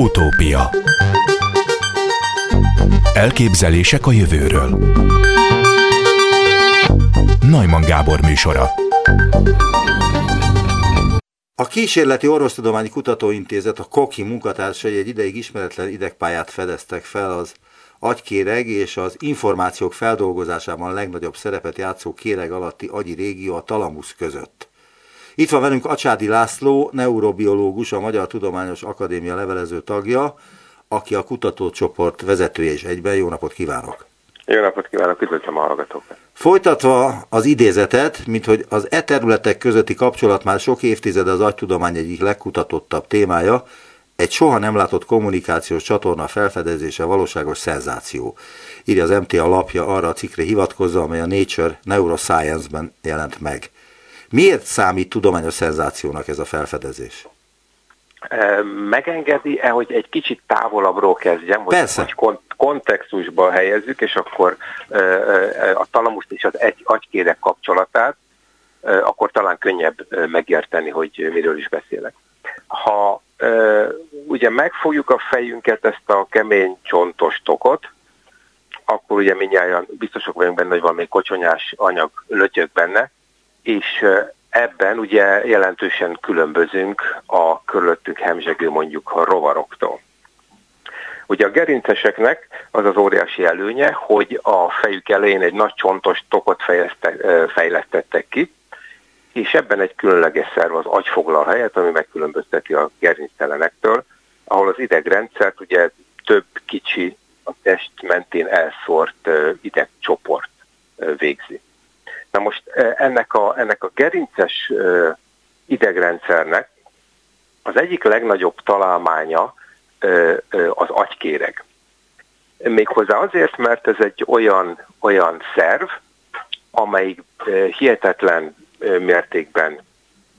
Utópia. Elképzelések a jövőről. Najman Gábor műsora. A Kísérleti Orvostudományi Kutatóintézet, a KOKI munkatársai egy ideig ismeretlen idegpályát fedeztek fel az agykéreg és az információk feldolgozásában legnagyobb szerepet játszó kéreg alatti agyi régió a talamusz között. Itt van velünk Acsádi László, neurobiológus, a Magyar Tudományos Akadémia levelező tagja, aki a kutatócsoport vezetője és egyben. Jó napot kívánok! Jó napot kívánok, üdvözlöm a hallgatókat! Folytatva az idézetet, mint hogy az e területek közötti kapcsolat már sok évtizede az agytudomány egyik legkutatottabb témája, egy soha nem látott kommunikációs csatorna felfedezése valóságos szenzáció. Írja az MTA lapja arra a cikkre hivatkozza, amely a Nature Neuroscience-ben jelent meg. Miért számít tudományos szenzációnak ez a felfedezés? Megengedi-e, hogy egy kicsit távolabbról kezdjem, hogy, Persze. hogy kontextusba helyezzük, és akkor a talamuszt és az egy agykérek kapcsolatát, akkor talán könnyebb megérteni, hogy miről is beszélek. Ha ugye megfogjuk a fejünket, ezt a kemény csontos tokot, akkor ugye mindjárt biztosok vagyunk benne, hogy valami kocsonyás anyag lötyög benne, és ebben ugye jelentősen különbözünk a körülöttünk hemzsegő mondjuk a rovaroktól. Ugye a gerinceseknek az az óriási előnye, hogy a fejük elején egy nagy csontos tokot fejlesztettek ki, és ebben egy különleges szerv az agy foglal helyet, ami megkülönbözteti a gerinctelenektől, ahol az idegrendszert ugye több kicsi, a test mentén elszórt idegcsoport végzi. Na most ennek a, ennek a gerinces idegrendszernek az egyik legnagyobb találmánya az agykéreg. Méghozzá azért, mert ez egy olyan, olyan szerv, amelyik hihetetlen mértékben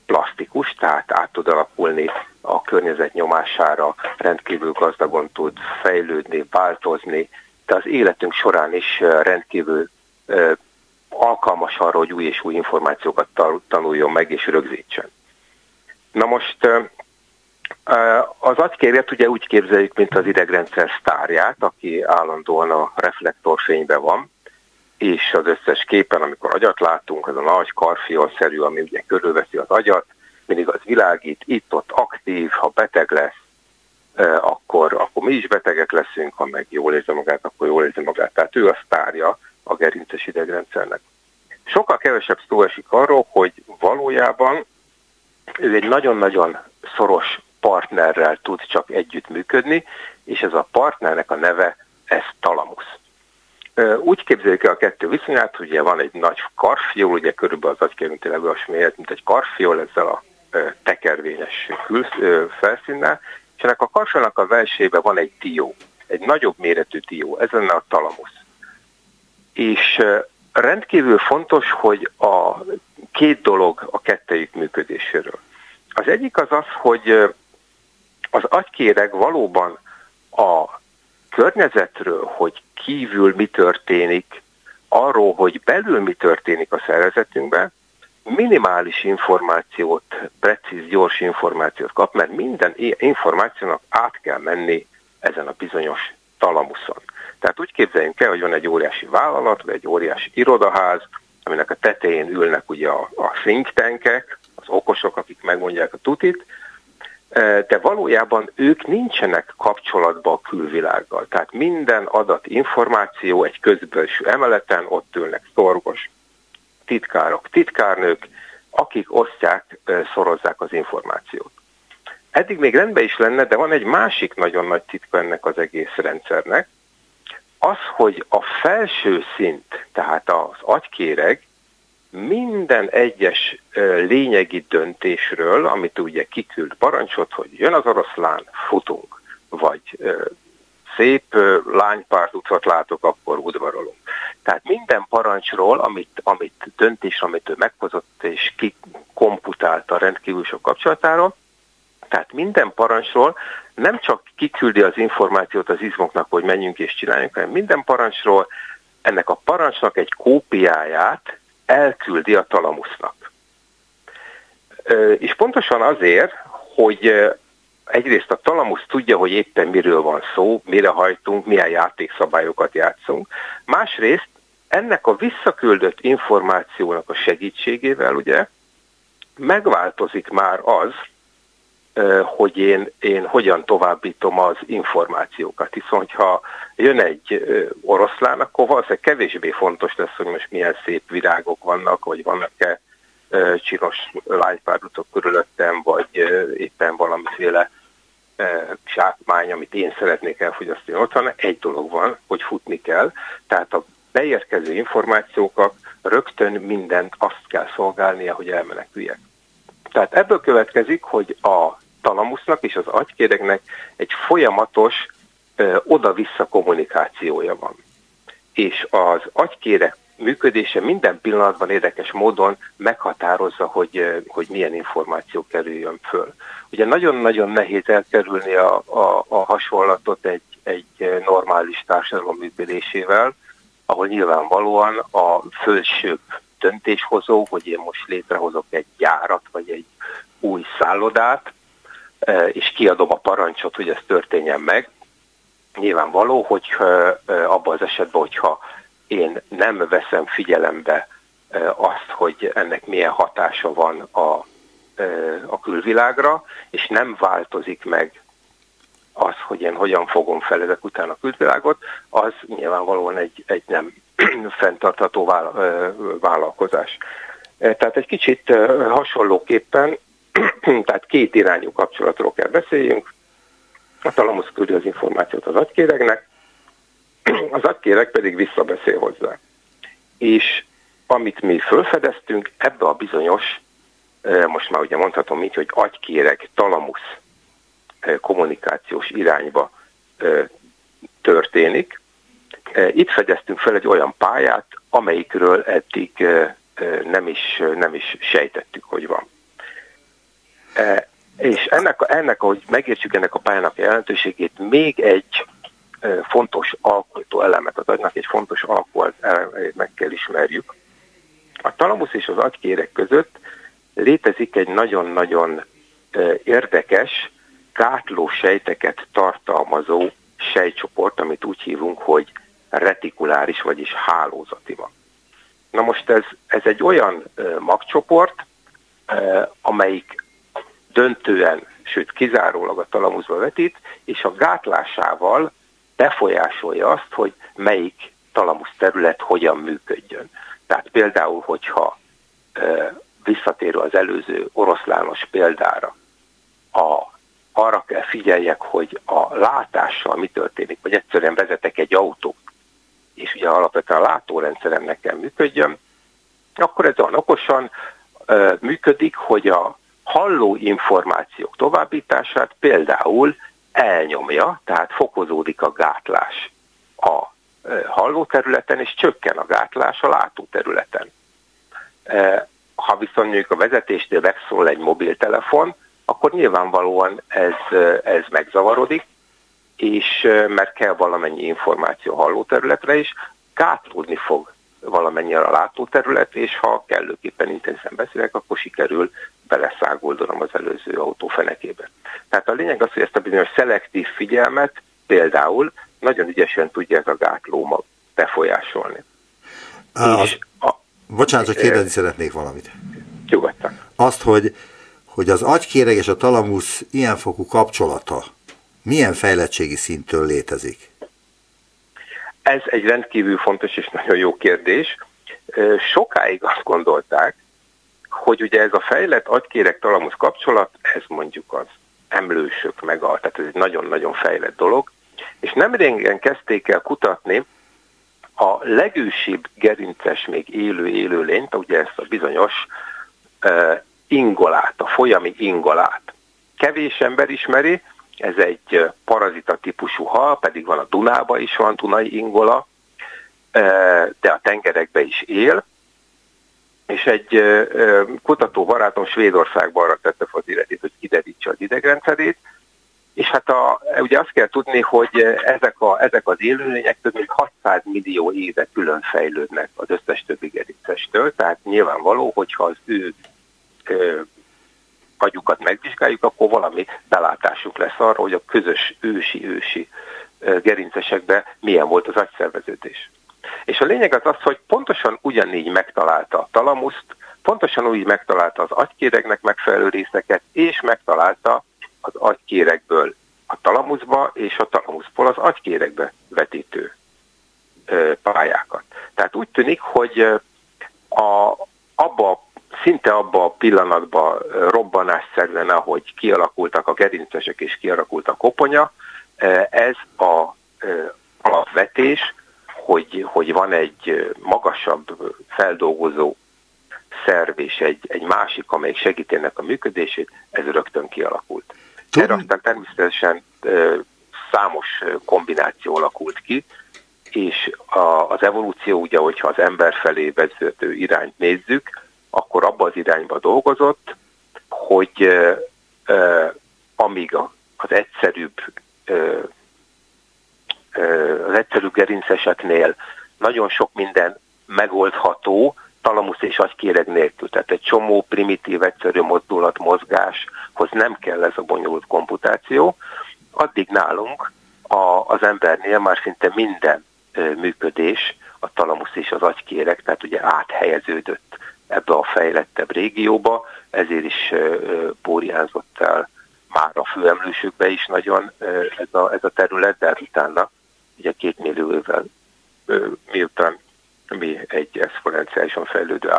plastikus, tehát át tud alakulni a környezet nyomására, rendkívül gazdagon tud fejlődni, változni, de az életünk során is rendkívül alkalmas arra, hogy új és új információkat tanuljon meg és rögzítsen. Na most az agykérget ugye úgy képzeljük, mint az idegrendszer sztárját, aki állandóan a reflektorfényben van, és az összes képen, amikor agyat látunk, az a nagy karfiolszerű, ami ugye körülveszi az agyat, mindig az világít, itt-ott aktív, ha beteg lesz, akkor, akkor mi is betegek leszünk, ha meg jól érzi magát, akkor jól érzi magát. Tehát ő a sztárja a gerinces idegrendszernek. Sokkal kevesebb szó esik arról, hogy valójában ő egy nagyon-nagyon szoros partnerrel tud csak együttműködni, és ez a partnernek a neve, ez talamusz. Úgy képzeljük el a kettő viszonyát, hogy ugye van egy nagy karfiol, ugye körülbelül az agykérünktéleg olyas méret, mint egy karfiol ezzel a tekervényes külsz, felszínnel, és ennek a karfiolnak a versébe van egy tió, egy nagyobb méretű tió, ez lenne a talamusz. És rendkívül fontos, hogy a két dolog a kettejük működéséről. Az egyik az az, hogy az agykéreg valóban a környezetről, hogy kívül mi történik, arról, hogy belül mi történik a szervezetünkben, minimális információt, precíz, gyors információt kap, mert minden információnak át kell menni ezen a bizonyos talamuszon. Tehát úgy képzeljünk el, hogy van egy óriási vállalat, vagy egy óriási irodaház, aminek a tetején ülnek ugye a, a think tankek, az okosok, akik megmondják a tutit, de valójában ők nincsenek kapcsolatban a külvilággal. Tehát minden adat információ egy közbelső emeleten, ott ülnek szorgos titkárok, titkárnők, akik osztják, szorozzák az információt. Eddig még rendben is lenne, de van egy másik nagyon nagy titka ennek az egész rendszernek, az, hogy a felső szint, tehát az agykéreg minden egyes lényegi döntésről, amit ugye kiküld parancsot, hogy jön az oroszlán, futunk, vagy szép lánypárt utcot látok, akkor udvarolunk. Tehát minden parancsról, amit, amit döntés, amit ő meghozott és kikomputálta rendkívül sok kapcsolatáról, tehát minden parancsról nem csak kiküldi az információt az izmoknak, hogy menjünk és csináljunk, hanem minden parancsról ennek a parancsnak egy kópiáját elküldi a talamusznak. És pontosan azért, hogy egyrészt a talamusz tudja, hogy éppen miről van szó, mire hajtunk, milyen játékszabályokat játszunk. Másrészt ennek a visszaküldött információnak a segítségével ugye megváltozik már az, hogy én, én hogyan továbbítom az információkat. Hiszen, hogyha jön egy oroszlán, akkor valószínűleg kevésbé fontos lesz, hogy most milyen szép virágok vannak, vagy vannak-e csinos lánypárdutok körülöttem, vagy éppen valamiféle zsákmány, amit én szeretnék elfogyasztani otthon. Egy dolog van, hogy futni kell, tehát a beérkező információkat rögtön mindent azt kell szolgálnia, hogy elmeneküljek. Tehát ebből következik, hogy a talamusznak és az agykéregnek egy folyamatos oda-vissza kommunikációja van. És az agykérek működése minden pillanatban érdekes módon meghatározza, hogy, hogy milyen információ kerüljön föl. Ugye nagyon-nagyon nehéz elkerülni a, a, a hasonlatot egy, egy normális társadalom működésével, ahol nyilvánvalóan a felsőbb döntéshozó, hogy én most létrehozok egy gyárat, vagy egy új szállodát, és kiadom a parancsot, hogy ez történjen meg. Nyilvánvaló, hogy abban az esetben, hogyha én nem veszem figyelembe azt, hogy ennek milyen hatása van a, a külvilágra, és nem változik meg az, hogy én hogyan fogom fel ezek után a külvilágot, az nyilvánvalóan egy, egy nem fenntartható vállalkozás. Tehát egy kicsit hasonlóképpen, tehát két irányú kapcsolatról kell beszéljünk. A talamusz küldi az információt az agykéregnek, az agykéreg pedig visszabeszél hozzá. És amit mi felfedeztünk, ebbe a bizonyos, most már ugye mondhatom így, hogy agykéreg, talamusz kommunikációs irányba történik. Itt fedeztünk fel egy olyan pályát, amelyikről eddig nem is, nem is sejtettük, hogy van. És ennek, ennek, hogy megértsük ennek a pályának jelentőségét, még egy fontos alkotó elemet, az agynak egy fontos alkotót meg kell ismerjük. A talamusz és az agykérek között létezik egy nagyon-nagyon érdekes, gátló sejteket tartalmazó sejtcsoport, amit úgy hívunk, hogy retikuláris, vagyis hálózati mag. Na most ez, ez egy olyan magcsoport, amelyik döntően, sőt kizárólag a talamuszba vetít, és a gátlásával befolyásolja azt, hogy melyik talamusz terület hogyan működjön. Tehát például, hogyha visszatérő az előző oroszlános példára, a, arra kell figyeljek, hogy a látással mi történik, vagy egyszerűen vezetek egy autót, és ugye alapvetően a látórendszeremnek kell működjön, akkor ez olyan okosan ö, működik, hogy a halló információk továbbítását például elnyomja, tehát fokozódik a gátlás a hallóterületen, és csökken a gátlás a látóterületen. Ha viszont mondjuk a vezetésnél megszól egy mobiltelefon, akkor nyilvánvalóan ez, ez megzavarodik, és mert kell valamennyi információ a hallóterületre is, gátlódni fog valamennyire a látóterület, és ha kellőképpen intenzíven beszélek, akkor sikerül beleszágoldanom az előző autó fenekébe. Tehát a lényeg az, hogy ezt a bizonyos szelektív figyelmet például nagyon ügyesen tudja ez a gátló mag befolyásolni. Á, és a, bocsánat, hogy kérdezni szeretnék valamit. Nyugodtan. Azt, hogy, hogy az agykéreg és a talamusz ilyenfokú kapcsolata milyen fejlettségi szinttől létezik? Ez egy rendkívül fontos és nagyon jó kérdés. Sokáig azt gondolták, hogy ugye ez a fejlett agykérek talamusz kapcsolat, ez mondjuk az emlősök meg a, tehát ez egy nagyon-nagyon fejlett dolog, és nem régen kezdték el kutatni a legősibb gerinces még élő élőlényt, ugye ezt a bizonyos uh, ingolát, a folyami ingolát. Kevés ember ismeri, ez egy parazita típusú hal, pedig van a Dunába is van Dunai ingola, de a tengerekbe is él, és egy kutató barátom Svédországban arra tette fel az életét, hogy kiderítse az idegrendszerét, és hát a, ugye azt kell tudni, hogy ezek, a, ezek az élőlények több mint 600 millió éve külön fejlődnek az összes többi gerincestől, tehát nyilvánvaló, hogyha az ő agyukat megvizsgáljuk, akkor valami belátásuk lesz arra, hogy a közös ősi-ősi gerincesekben milyen volt az agyszerveződés. És a lényeg az az, hogy pontosan ugyanígy megtalálta a talamuszt, pontosan úgy megtalálta az agykéregnek megfelelő részeket, és megtalálta az agykéregből a talamuszba, és a talamuszból az agykéregbe vetítő pályákat. Tehát úgy tűnik, hogy a, abba, szinte abba a pillanatban robbanásszerűen, ahogy kialakultak a gerincesek és kialakult a koponya, ez a alapvetés, hogy, hogy van egy magasabb feldolgozó szerv és egy, egy másik, amelyik segíti ennek a működését, ez rögtön kialakult. Erre aztán természetesen számos kombináció alakult ki, és a, az evolúció ugye, hogyha az ember felé vezető irányt nézzük, akkor abba az irányba dolgozott, hogy amíg az egyszerűbb az egyszerűbb gerinceseknél nagyon sok minden megoldható, talamusz és agykéreg nélkül. Tehát egy csomó primitív, egyszerű mozdulat, mozgáshoz nem kell ez a bonyolult komputáció. Addig nálunk a, az embernél már szinte minden működés, a talamusz és az agykéreg, tehát ugye áthelyeződött ebbe a fejlettebb régióba, ezért is bóriázott el már a főemlősökbe is nagyon ez a, ez a terület, de hát utána ugye két millió évvel miután mi egy exponenciálisan fejlődő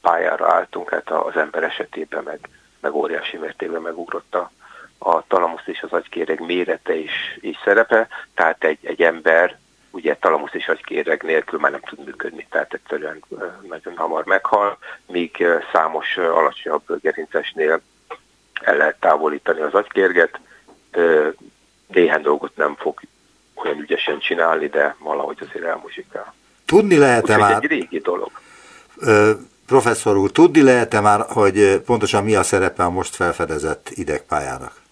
pályára álltunk, hát az ember esetében meg, meg óriási mértékben megugrott a, a talamusz és az agykéreg mérete is, is szerepe, tehát egy, egy ember ugye talamusz és agykéreg nélkül már nem tud működni, tehát egyszerűen nagyon hamar meghal, míg számos alacsonyabb gerincesnél el lehet távolítani az agykérget, néhány dolgot nem fog olyan ügyesen csinálni, de valahogy azért elmuzsikál. Tudni lehet-e már... egy régi dolog. Ö, professzor úr, tudni lehet-e már, hogy pontosan mi a szerepe a most felfedezett idegpályának?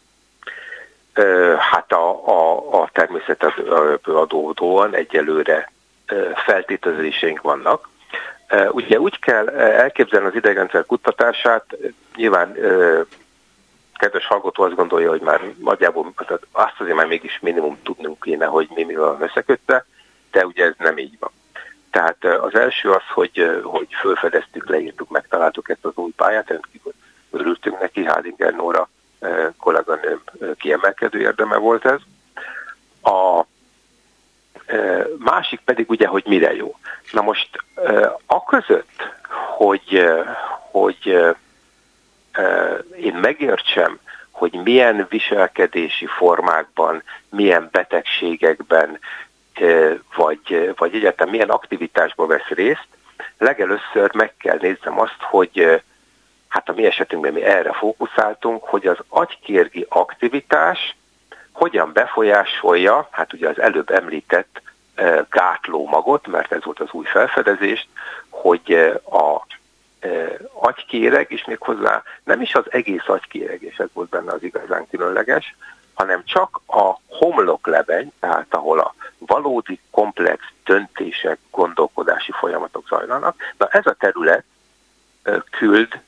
Hát a, a, a természetből adódóan egyelőre feltételezéseink vannak. Ugye úgy kell elképzelni az idegrendszer kutatását, nyilván kedves hallgató azt gondolja, hogy már nagyjából azt azért már mégis minimum tudnunk kéne, hogy mi mi van összekötve, de ugye ez nem így van. Tehát az első az, hogy, hogy fölfedeztük, leírtuk, megtaláltuk ezt az új pályát, rendkívül örültünk neki, Hádinger Nóra kiemelkedő érdeme volt ez. A másik pedig ugye, hogy mire jó. Na most a között, hogy, hogy én megértsem, hogy milyen viselkedési formákban, milyen betegségekben, vagy, vagy egyáltalán milyen aktivitásban vesz részt, legelőször meg kell néznem azt, hogy hát a mi esetünkben mi erre fókuszáltunk, hogy az agykérgi aktivitás hogyan befolyásolja, hát ugye az előbb említett gátlómagot, mert ez volt az új felfedezést, hogy a agykéreg, és méghozzá nem is az egész agykéreg, és ez volt benne az igazán különleges, hanem csak a homloklebeny, tehát ahol a valódi komplex döntések, gondolkodási folyamatok zajlanak. Na ez a terület küld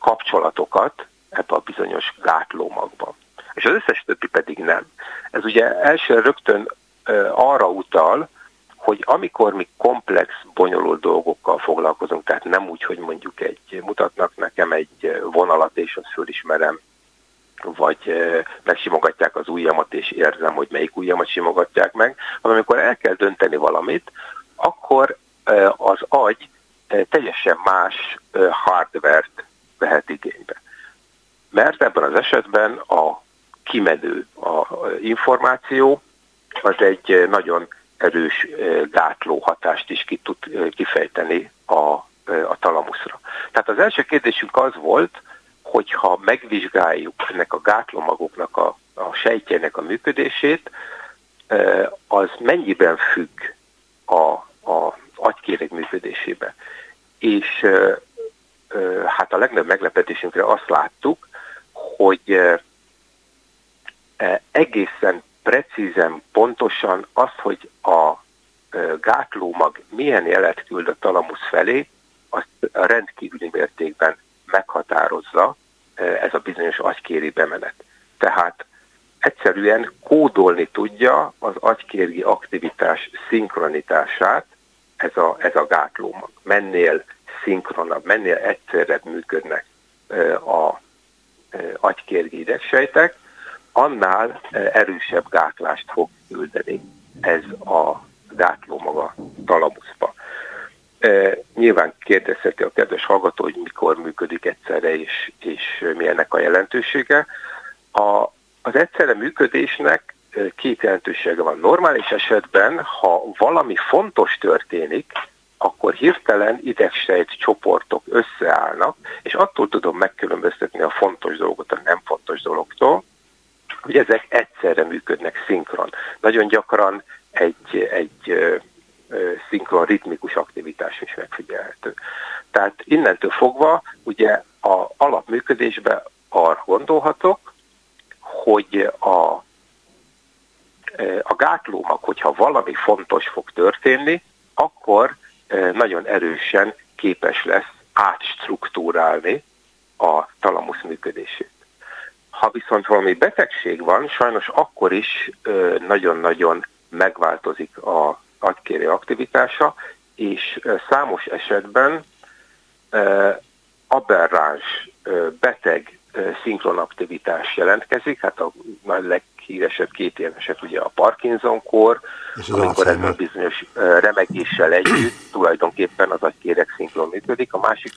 kapcsolatokat ebbe a bizonyos gátlómagba. És az összes többi pedig nem. Ez ugye első rögtön arra utal, hogy amikor mi komplex, bonyolult dolgokkal foglalkozunk, tehát nem úgy, hogy mondjuk egy mutatnak nekem egy vonalat, és azt fölismerem, vagy megsimogatják az ujjamat, és érzem, hogy melyik ujjamat simogatják meg, hanem amikor el kell dönteni valamit, akkor teljesen más hardvert vehet igénybe. Mert ebben az esetben a kimenő a információ az egy nagyon erős gátló hatást is ki tud kifejteni a, a talamuszra. Tehát az első kérdésünk az volt, hogyha megvizsgáljuk ennek a gátlomagoknak a, a sejtjének a működését, az mennyiben függ a, a agykéreg működésébe. És hát a legnagyobb meglepetésünkre azt láttuk, hogy egészen precízen, pontosan az, hogy a gátlómag milyen jelet küld a talamusz felé, azt rendkívüli mértékben meghatározza ez a bizonyos agykéri bemenet. Tehát egyszerűen kódolni tudja az agykérgi aktivitás szinkronitását ez a, ez a gátlómag. Mennél szinkronabb, mennél egyszerre működnek a agykérgi idegsejtek, annál erősebb gátlást fog küldeni ez a gátló maga talamuszba. E, nyilván kérdezheti a kedves hallgató, hogy mikor működik egyszerre, és, és mi ennek a jelentősége. A, az egyszerre működésnek két jelentősége van. Normális esetben, ha valami fontos történik, akkor hirtelen idegsejt csoportok összeállnak, és attól tudom megkülönböztetni a fontos dolgot a nem fontos dologtól, hogy ezek egyszerre működnek szinkron. Nagyon gyakran egy, egy szinkron ritmikus aktivitás is megfigyelhető. Tehát innentől fogva ugye a alapműködésben arra gondolhatok, hogy a, a gátlómak, hogyha valami fontos fog történni, akkor nagyon erősen képes lesz átstruktúrálni a talamusz működését. Ha viszont valami betegség van, sajnos akkor is nagyon-nagyon megváltozik a agykéri aktivitása, és számos esetben aberráns, beteg szinkronaktivitás jelentkezik, hát a leghíresebb két ilyen eset ugye a Parkinson-kor, amikor ez a bizonyos remegéssel együtt tulajdonképpen az agykérek szinkron működik, a másik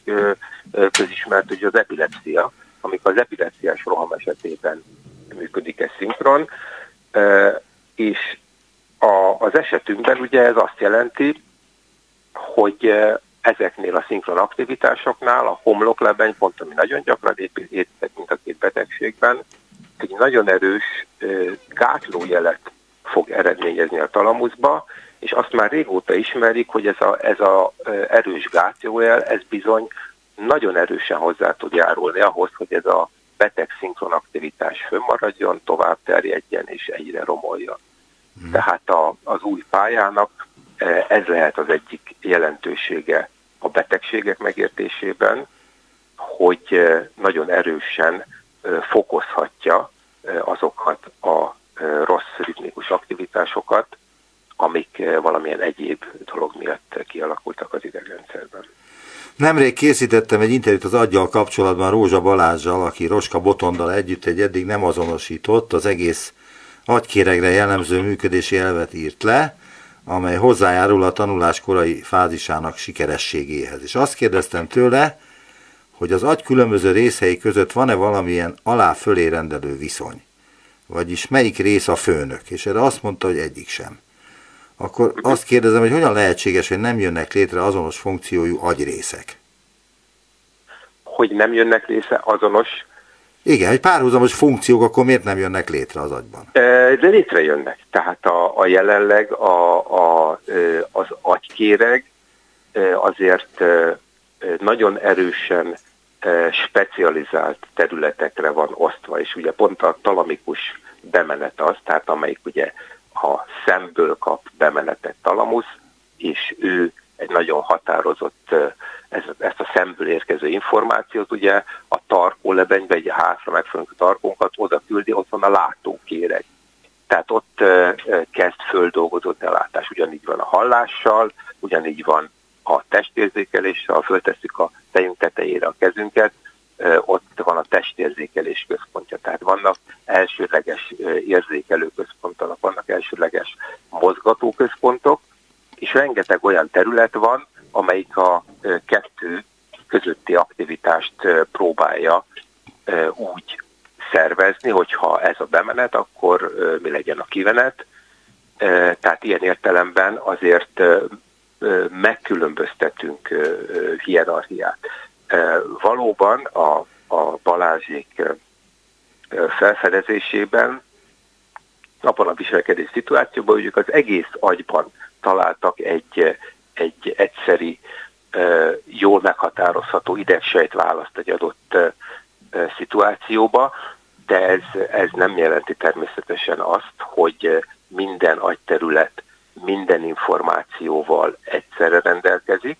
közismert ugye az epilepsia, amikor az epilepsziás roham esetében működik ez szinkron, és a, az esetünkben ugye ez azt jelenti, hogy ezeknél a szinkron aktivitásoknál a homloklebeny, pont ami nagyon gyakran építek, mint a két betegségben, egy nagyon erős gátlójelet fog eredményezni a talamuszba, és azt már régóta ismerik, hogy ez a, ez a erős gátlójel, ez bizony nagyon erősen hozzá tud járulni ahhoz, hogy ez a beteg szinkron aktivitás fönnmaradjon, tovább terjedjen és egyre romoljon. Hmm. Tehát a, az új pályának ez lehet az egyik jelentősége a betegségek megértésében, hogy nagyon erősen fokozhatja azokat a rossz ritmikus aktivitásokat, amik valamilyen egyéb dolog miatt kialakultak az idegrendszerben. Nemrég készítettem egy interjút az aggyal kapcsolatban Rózsa Balázsjal, aki Roska Botondal együtt egy eddig nem azonosított, az egész agykéregre jellemző működési elvet írt le, amely hozzájárul a tanulás korai fázisának sikerességéhez. És azt kérdeztem tőle, hogy az agy különböző részei között van-e valamilyen alá-fölé rendelő viszony. Vagyis melyik rész a főnök? És erre azt mondta, hogy egyik sem. Akkor azt kérdezem, hogy hogyan lehetséges, hogy nem jönnek létre azonos funkciójú agyrészek? Hogy nem jönnek létre azonos igen, egy párhuzamos funkciók akkor miért nem jönnek létre az agyban? De létrejönnek. Tehát a, a jelenleg a, a, az agykéreg azért nagyon erősen specializált területekre van osztva, és ugye pont a talamikus bemenet az, tehát amelyik ugye a szemből kap bemenetet talamusz, és ő egy nagyon határozott, ez, ezt a szemből érkező információt ugye a tarkólebenybe, egy hátra megfelelő tarkónkat oda küldi, ott van a látókéreg. Tehát ott kezd földolgozott a látás. Ugyanígy van a hallással, ugyanígy van a testérzékeléssel, föltesszük a fejünk tetejére a kezünket, ott van a testérzékelés központja. Tehát vannak elsőleges érzékelő központok, vannak elsőleges mozgató központok, és rengeteg olyan terület van, amelyik a kettő közötti aktivitást próbálja úgy szervezni, hogyha ez a bemenet, akkor mi legyen a kivenet. Tehát ilyen értelemben azért megkülönböztetünk hierarchiát. Valóban a, a Balázsék felfedezésében abban a viselkedés szituációban, hogy az egész agyban találtak egy, egy egyszeri, jól meghatározható idegsejt választ egy adott szituációba, de ez, ez nem jelenti természetesen azt, hogy minden agyterület minden információval egyszerre rendelkezik,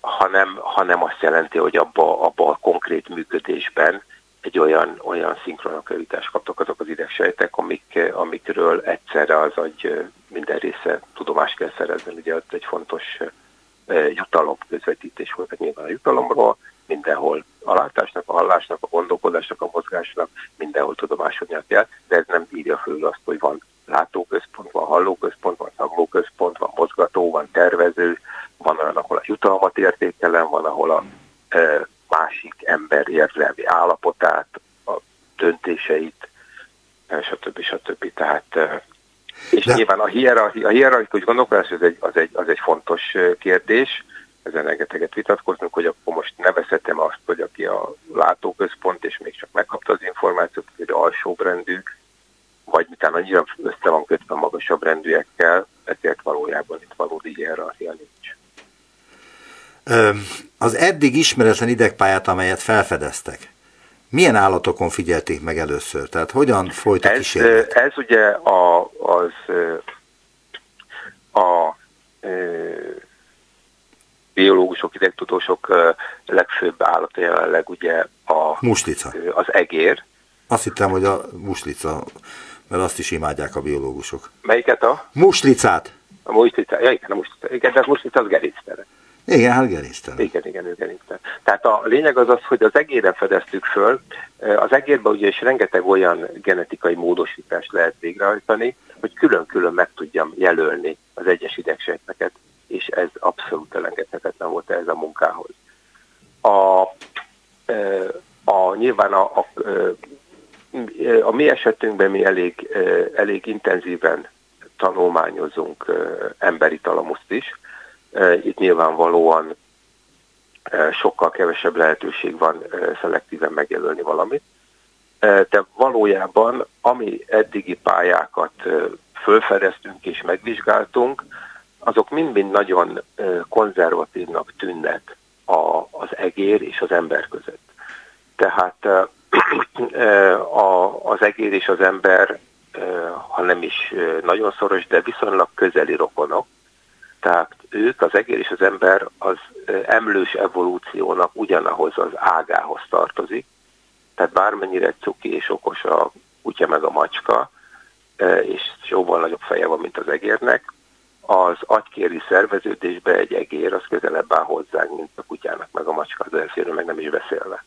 hanem, hanem azt jelenti, hogy abba, abba a konkrét működésben egy olyan, olyan szinkronakörítást kaptak azok az idegsejtek, amik, amikről egyszerre az agy minden része tudomást kell szerezni. Ugye ott egy fontos jutalom közvetítés volt nyilván a jutalomról, mindenhol a látásnak, a hallásnak, a gondolkodásnak, a mozgásnak, mindenhol tudomásodni kell, de ez nem írja föl azt, hogy van látóközpont, van hallóközpont, van szaglóközpont, van mozgató, van tervező, van olyan, ahol a jutalmat értékelem, van, ahol a e, másik ember érzelmi állapotát, a döntéseit, stb. stb. Tehát, és De... nyilván a, hierarchi, a hierarchikus gondolkodás az egy, az, egy, az egy fontos kérdés, ezen rengeteget vitatkozunk, hogy akkor most nevezhetem azt, hogy aki a látóközpont, és még csak megkapta az információt, hogy alsóbrendű, vagy mitán annyira össze van kötve magasabb rendűekkel, ezért valójában itt valódi hierarchia nincs. Az eddig ismeretlen idegpályát, amelyet felfedeztek, milyen állatokon figyelték meg először? Tehát hogyan folyt a ez, kísérlet? Ez ugye a, az a, a biológusok, idegtudósok legfőbb állata jelenleg ugye a, muslica. az egér. Azt hittem, hogy a muslica, mert azt is imádják a biológusok. Melyiket a? Muslicát. A muslica, ja igen, a muslica. Igen, de a muslica az gerinctere. Igen, hát gerinctere. Igen, igen, ő gerinctere. Tehát a lényeg az az, hogy az egérre fedeztük föl. Az egérben ugye is rengeteg olyan genetikai módosítást lehet végrehajtani, hogy külön-külön meg tudjam jelölni az egyes idegsejteket és ez abszolút elengedhetetlen volt ez a munkához. A, a, nyilván a, a, a mi esetünkben mi elég, elég intenzíven tanulmányozunk emberi talamuszt is. Itt nyilvánvalóan sokkal kevesebb lehetőség van szelektíven megjelölni valamit. De valójában, ami eddigi pályákat fölfedeztünk és megvizsgáltunk, azok mind-mind nagyon konzervatívnak tűnnek a, az egér és az ember között. Tehát a, az egér és az ember, ha nem is nagyon szoros, de viszonylag közeli rokonok, tehát ők, az egér és az ember az emlős evolúciónak ugyanahoz az ágához tartozik. Tehát bármennyire cuki és okos a kutya meg a macska, és jóval nagyobb feje van, mint az egérnek, az agykéri szerveződésbe egy egér az közelebb áll hozzánk, mint a kutyának, meg a macska, az elférő meg nem is beszélve.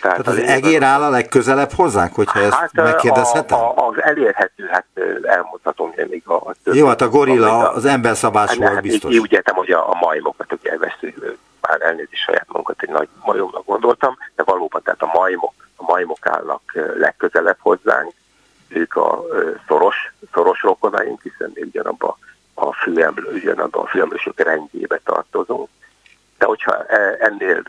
Tehát, Tehát az egér áll a legközelebb hozzánk, hogyha ezt hát, megkérdezhetem? A, a, az elérhető, hát elmondhatom, hogy még a, a többi, Jó, hát a gorilla, a, az emberszabású hát, hát, biztos. Így úgy értem, hogy a, a majmokat, ugye veszünk, már elnézést saját magunkat, egy nagy majomnak gondoltam, de valóban, tehát a majmok, a majmok állnak legközelebb hozzánk, ők a szoros, szoros rokonaink, hiszen még ugyanabban a főemlő, ugyanabban a főemlősök rendjébe tartozunk. De hogyha e, ennél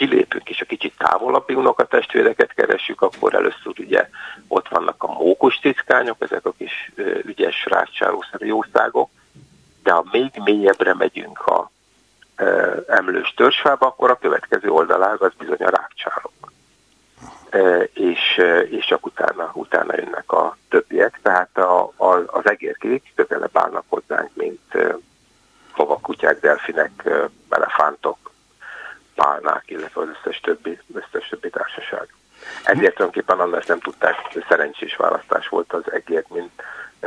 kilépünk és a kicsit távolabbi unokatestvéreket keressük, akkor először ugye ott vannak a mókus tickányok, ezek a kis e, ügyes rácsárószerű jószágok, de ha még mélyebbre megyünk a emlős törzsfába, akkor a következő oldalág az bizony a rákcsálók és, és csak utána, utána jönnek a többiek. Tehát a, a, az egérkék közelebb állnak hozzánk, mint lovak, kutyák, delfinek, elefántok, pálnák, illetve az összes többi, összes többi társaság. Ezért tulajdonképpen annál nem tudták, szerencsés választás volt az egért, mint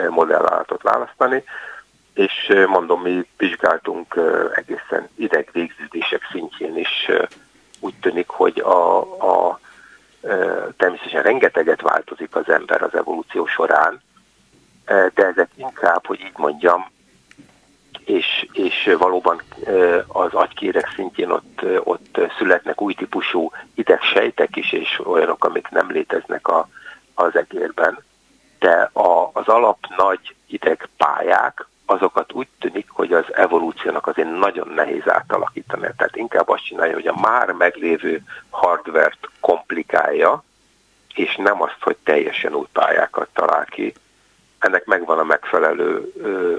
modellállatot választani, és mondom, mi vizsgáltunk egészen idegvégződések szintjén is úgy tűnik, hogy a, a természetesen rengeteget változik az ember az evolúció során, de ezek inkább, hogy így mondjam, és, és valóban az agykérek szintjén ott, ott születnek új típusú idegsejtek is, és olyanok, amik nem léteznek a, az egérben. De a, az alap nagy idegpályák, azokat úgy tűnik, hogy az evolúciónak azért nagyon nehéz átalakítani. Tehát inkább azt csinálja, hogy a már meglévő hardvert komplikálja, és nem azt, hogy teljesen új pályákat talál ki. Ennek megvan a megfelelő ö,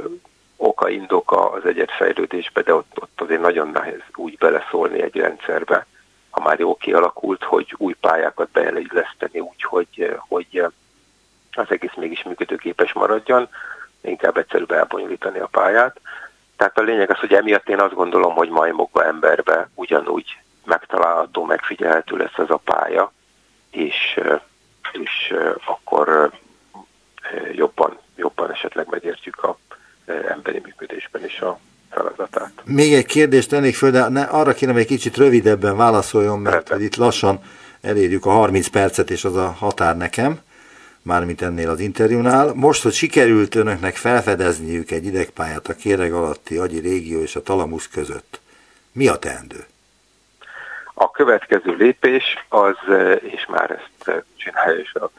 oka, indoka az egyetfejlődésbe, de ott, ott azért nagyon nehéz úgy beleszólni egy rendszerbe, ha már jó kialakult, hogy új pályákat beilleszteni úgy, hogy, hogy az egész mégis működőképes maradjon inkább egyszerűbb elbonyolítani a pályát. Tehát a lényeg az, hogy emiatt én azt gondolom, hogy majmokba emberbe ugyanúgy megtalálható, megfigyelhető lesz ez a pálya, és, és akkor jobban, jobban esetleg működésben is a feladatát. Még egy kérdést tennék föl, de ne, arra kérem egy kicsit rövidebben válaszoljon, mert hogy itt lassan elérjük a 30 percet, és az a határ nekem, mármint ennél az interjúnál. Most, hogy sikerült önöknek felfedezniük egy idegpályát a kéreg alatti agyi régió és a talamusz között, mi a teendő? A következő lépés az, és már ezt csinálja is a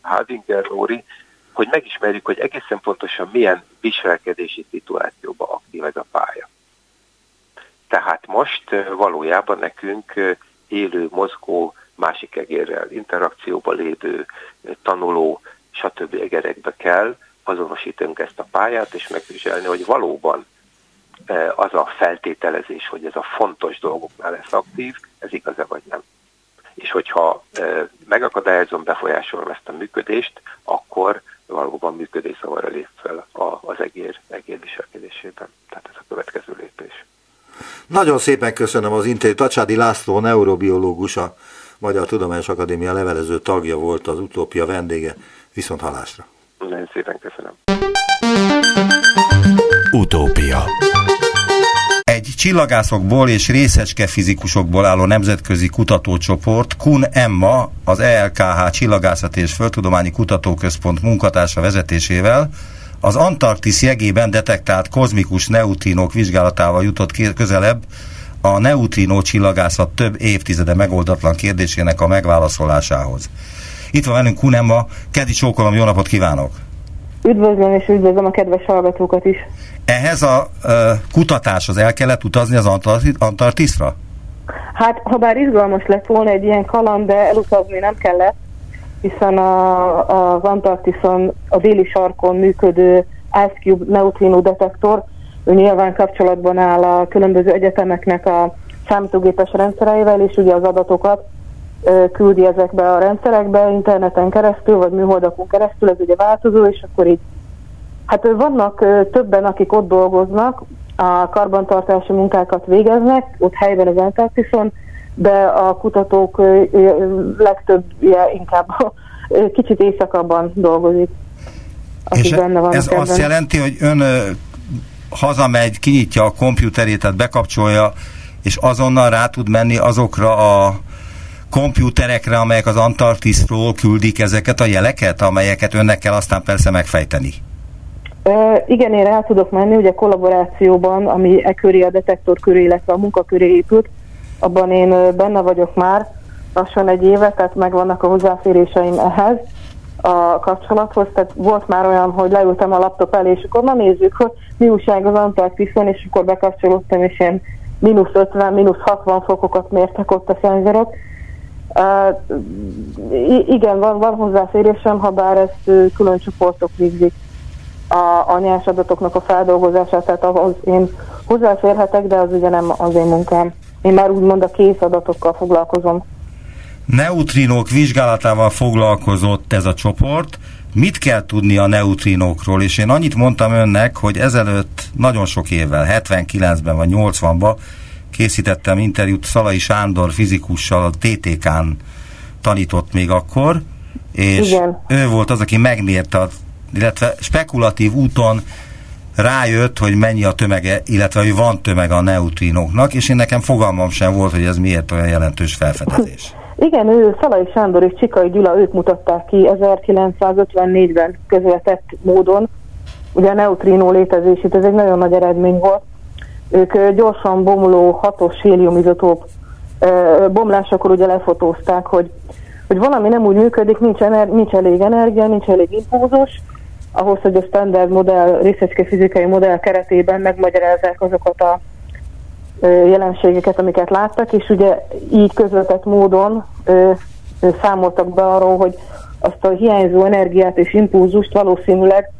Hadinger Nóri, hogy megismerjük, hogy egészen pontosan milyen viselkedési szituációban aktív ez a pálya. Tehát most valójában nekünk élő, mozgó, másik egérrel interakcióba lévő, tanuló, stb. egerekbe kell azonosítunk ezt a pályát, és megvizsgálni, hogy valóban az a feltételezés, hogy ez a fontos dolgoknál lesz aktív, ez igaz-e vagy nem. És hogyha megakadályozom, befolyásolom ezt a működést, akkor valóban működészavarra lép fel az egér, egér viselkedésében. Tehát ez a következő lépés. Nagyon szépen köszönöm az interjút. Tacsádi László, neurobiológus, a Magyar Tudományos Akadémia levelező tagja volt az utópia vendége. Viszont halásra. Nagyon szépen köszönöm. Utópia csillagászokból és részecske fizikusokból álló nemzetközi kutatócsoport, Kun Emma, az ELKH Csillagászat és Földtudományi Kutatóközpont munkatársa vezetésével az Antarktisz jegében detektált kozmikus neutrinók vizsgálatával jutott közelebb a neutrinó csillagászat több évtizede megoldatlan kérdésének a megválaszolásához. Itt van velünk Emma, Kedi Csókolom, jó napot kívánok! Üdvözlöm és üdvözlöm a kedves hallgatókat is! Ehhez a uh, kutatáshoz el kellett utazni az Antarktiszra? Hát, ha bár izgalmas lett volna egy ilyen kaland, de elutazni nem kellett, hiszen a, az Antarktiszon, a déli sarkon működő Ice Cube neutrino detektor, ő nyilván kapcsolatban áll a különböző egyetemeknek a számítógépes rendszereivel, és ugye az adatokat küldi ezekbe a rendszerekbe interneten keresztül, vagy műholdakon keresztül, ez ugye változó, és akkor így Hát vannak többen, akik ott dolgoznak, a karbantartási munkákat végeznek, ott helyben az Antarktiszon, de a kutatók legtöbbje inkább kicsit éjszakabban dolgozik. És benne van ez azt jelenti, hogy ön hazamegy, kinyitja a kompjúterét, tehát bekapcsolja, és azonnal rá tud menni azokra a kompjúterekre, amelyek az Antarktiszról küldik ezeket a jeleket, amelyeket önnek kell aztán persze megfejteni. Uh, igen, én rá tudok menni, ugye kollaborációban, ami e köré, a detektor köré, illetve a munka köré épült, abban én benne vagyok már lassan egy éve, tehát megvannak a hozzáféréseim ehhez a kapcsolathoz, tehát volt már olyan, hogy leültem a laptop elé, és akkor na nézzük, hogy mi újság az Antarktiszon, és akkor bekapcsolódtam, és ilyen mínusz 50, mínusz 60 fokokat mértek ott a szenzorok. Uh, igen, van, van hozzáférésem, ha bár ezt külön csoportok végzik a, a nyers adatoknak a feldolgozását, tehát ahhoz én hozzáférhetek, de az ugye nem az én munkám. Én már úgymond a kész adatokkal foglalkozom. Neutrinók vizsgálatával foglalkozott ez a csoport. Mit kell tudni a neutrinókról? És én annyit mondtam önnek, hogy ezelőtt nagyon sok évvel, 79-ben vagy 80-ban készítettem interjút Szalai Sándor fizikussal, a TTK-n tanított még akkor, és Igen. ő volt az, aki megmérte illetve spekulatív úton rájött, hogy mennyi a tömege, illetve hogy van tömeg a neutrinóknak, és én nekem fogalmam sem volt, hogy ez miért olyan jelentős felfedezés. Igen, ő Szalai Sándor és Csikai Gyula, ők mutatták ki 1954-ben közvetett módon, ugye a neutrinó létezését, ez egy nagyon nagy eredmény volt. Ők gyorsan bomló hatos héliumizotóp bomlásakor ugye lefotózták, hogy, hogy valami nem úgy működik, nincs, ener- nincs elég energia, nincs elég impulzus, ahhoz, hogy a standard modell, részecske fizikai modell keretében megmagyarázzák azokat a jelenségeket, amiket láttak, és ugye így közvetett módon ö, ö, számoltak be arról, hogy azt a hiányzó energiát és impulzust valószínűleg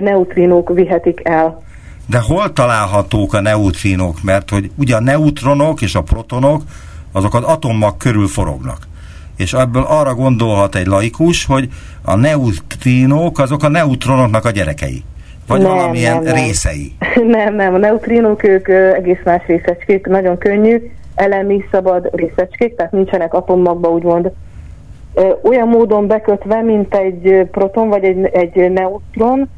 neutrinók vihetik el. De hol találhatók a neutrinók? Mert hogy ugye a neutronok és a protonok azok az atommag körül forognak és ebből arra gondolhat egy laikus, hogy a neutrinók azok a neutronoknak a gyerekei. Vagy nem, valamilyen nem, nem. részei? Nem, nem, a neutrinók ők egész más részecskék, nagyon könnyű, elemi, szabad részecskék, tehát nincsenek atommagba úgymond olyan módon bekötve, mint egy proton vagy egy, egy neutron.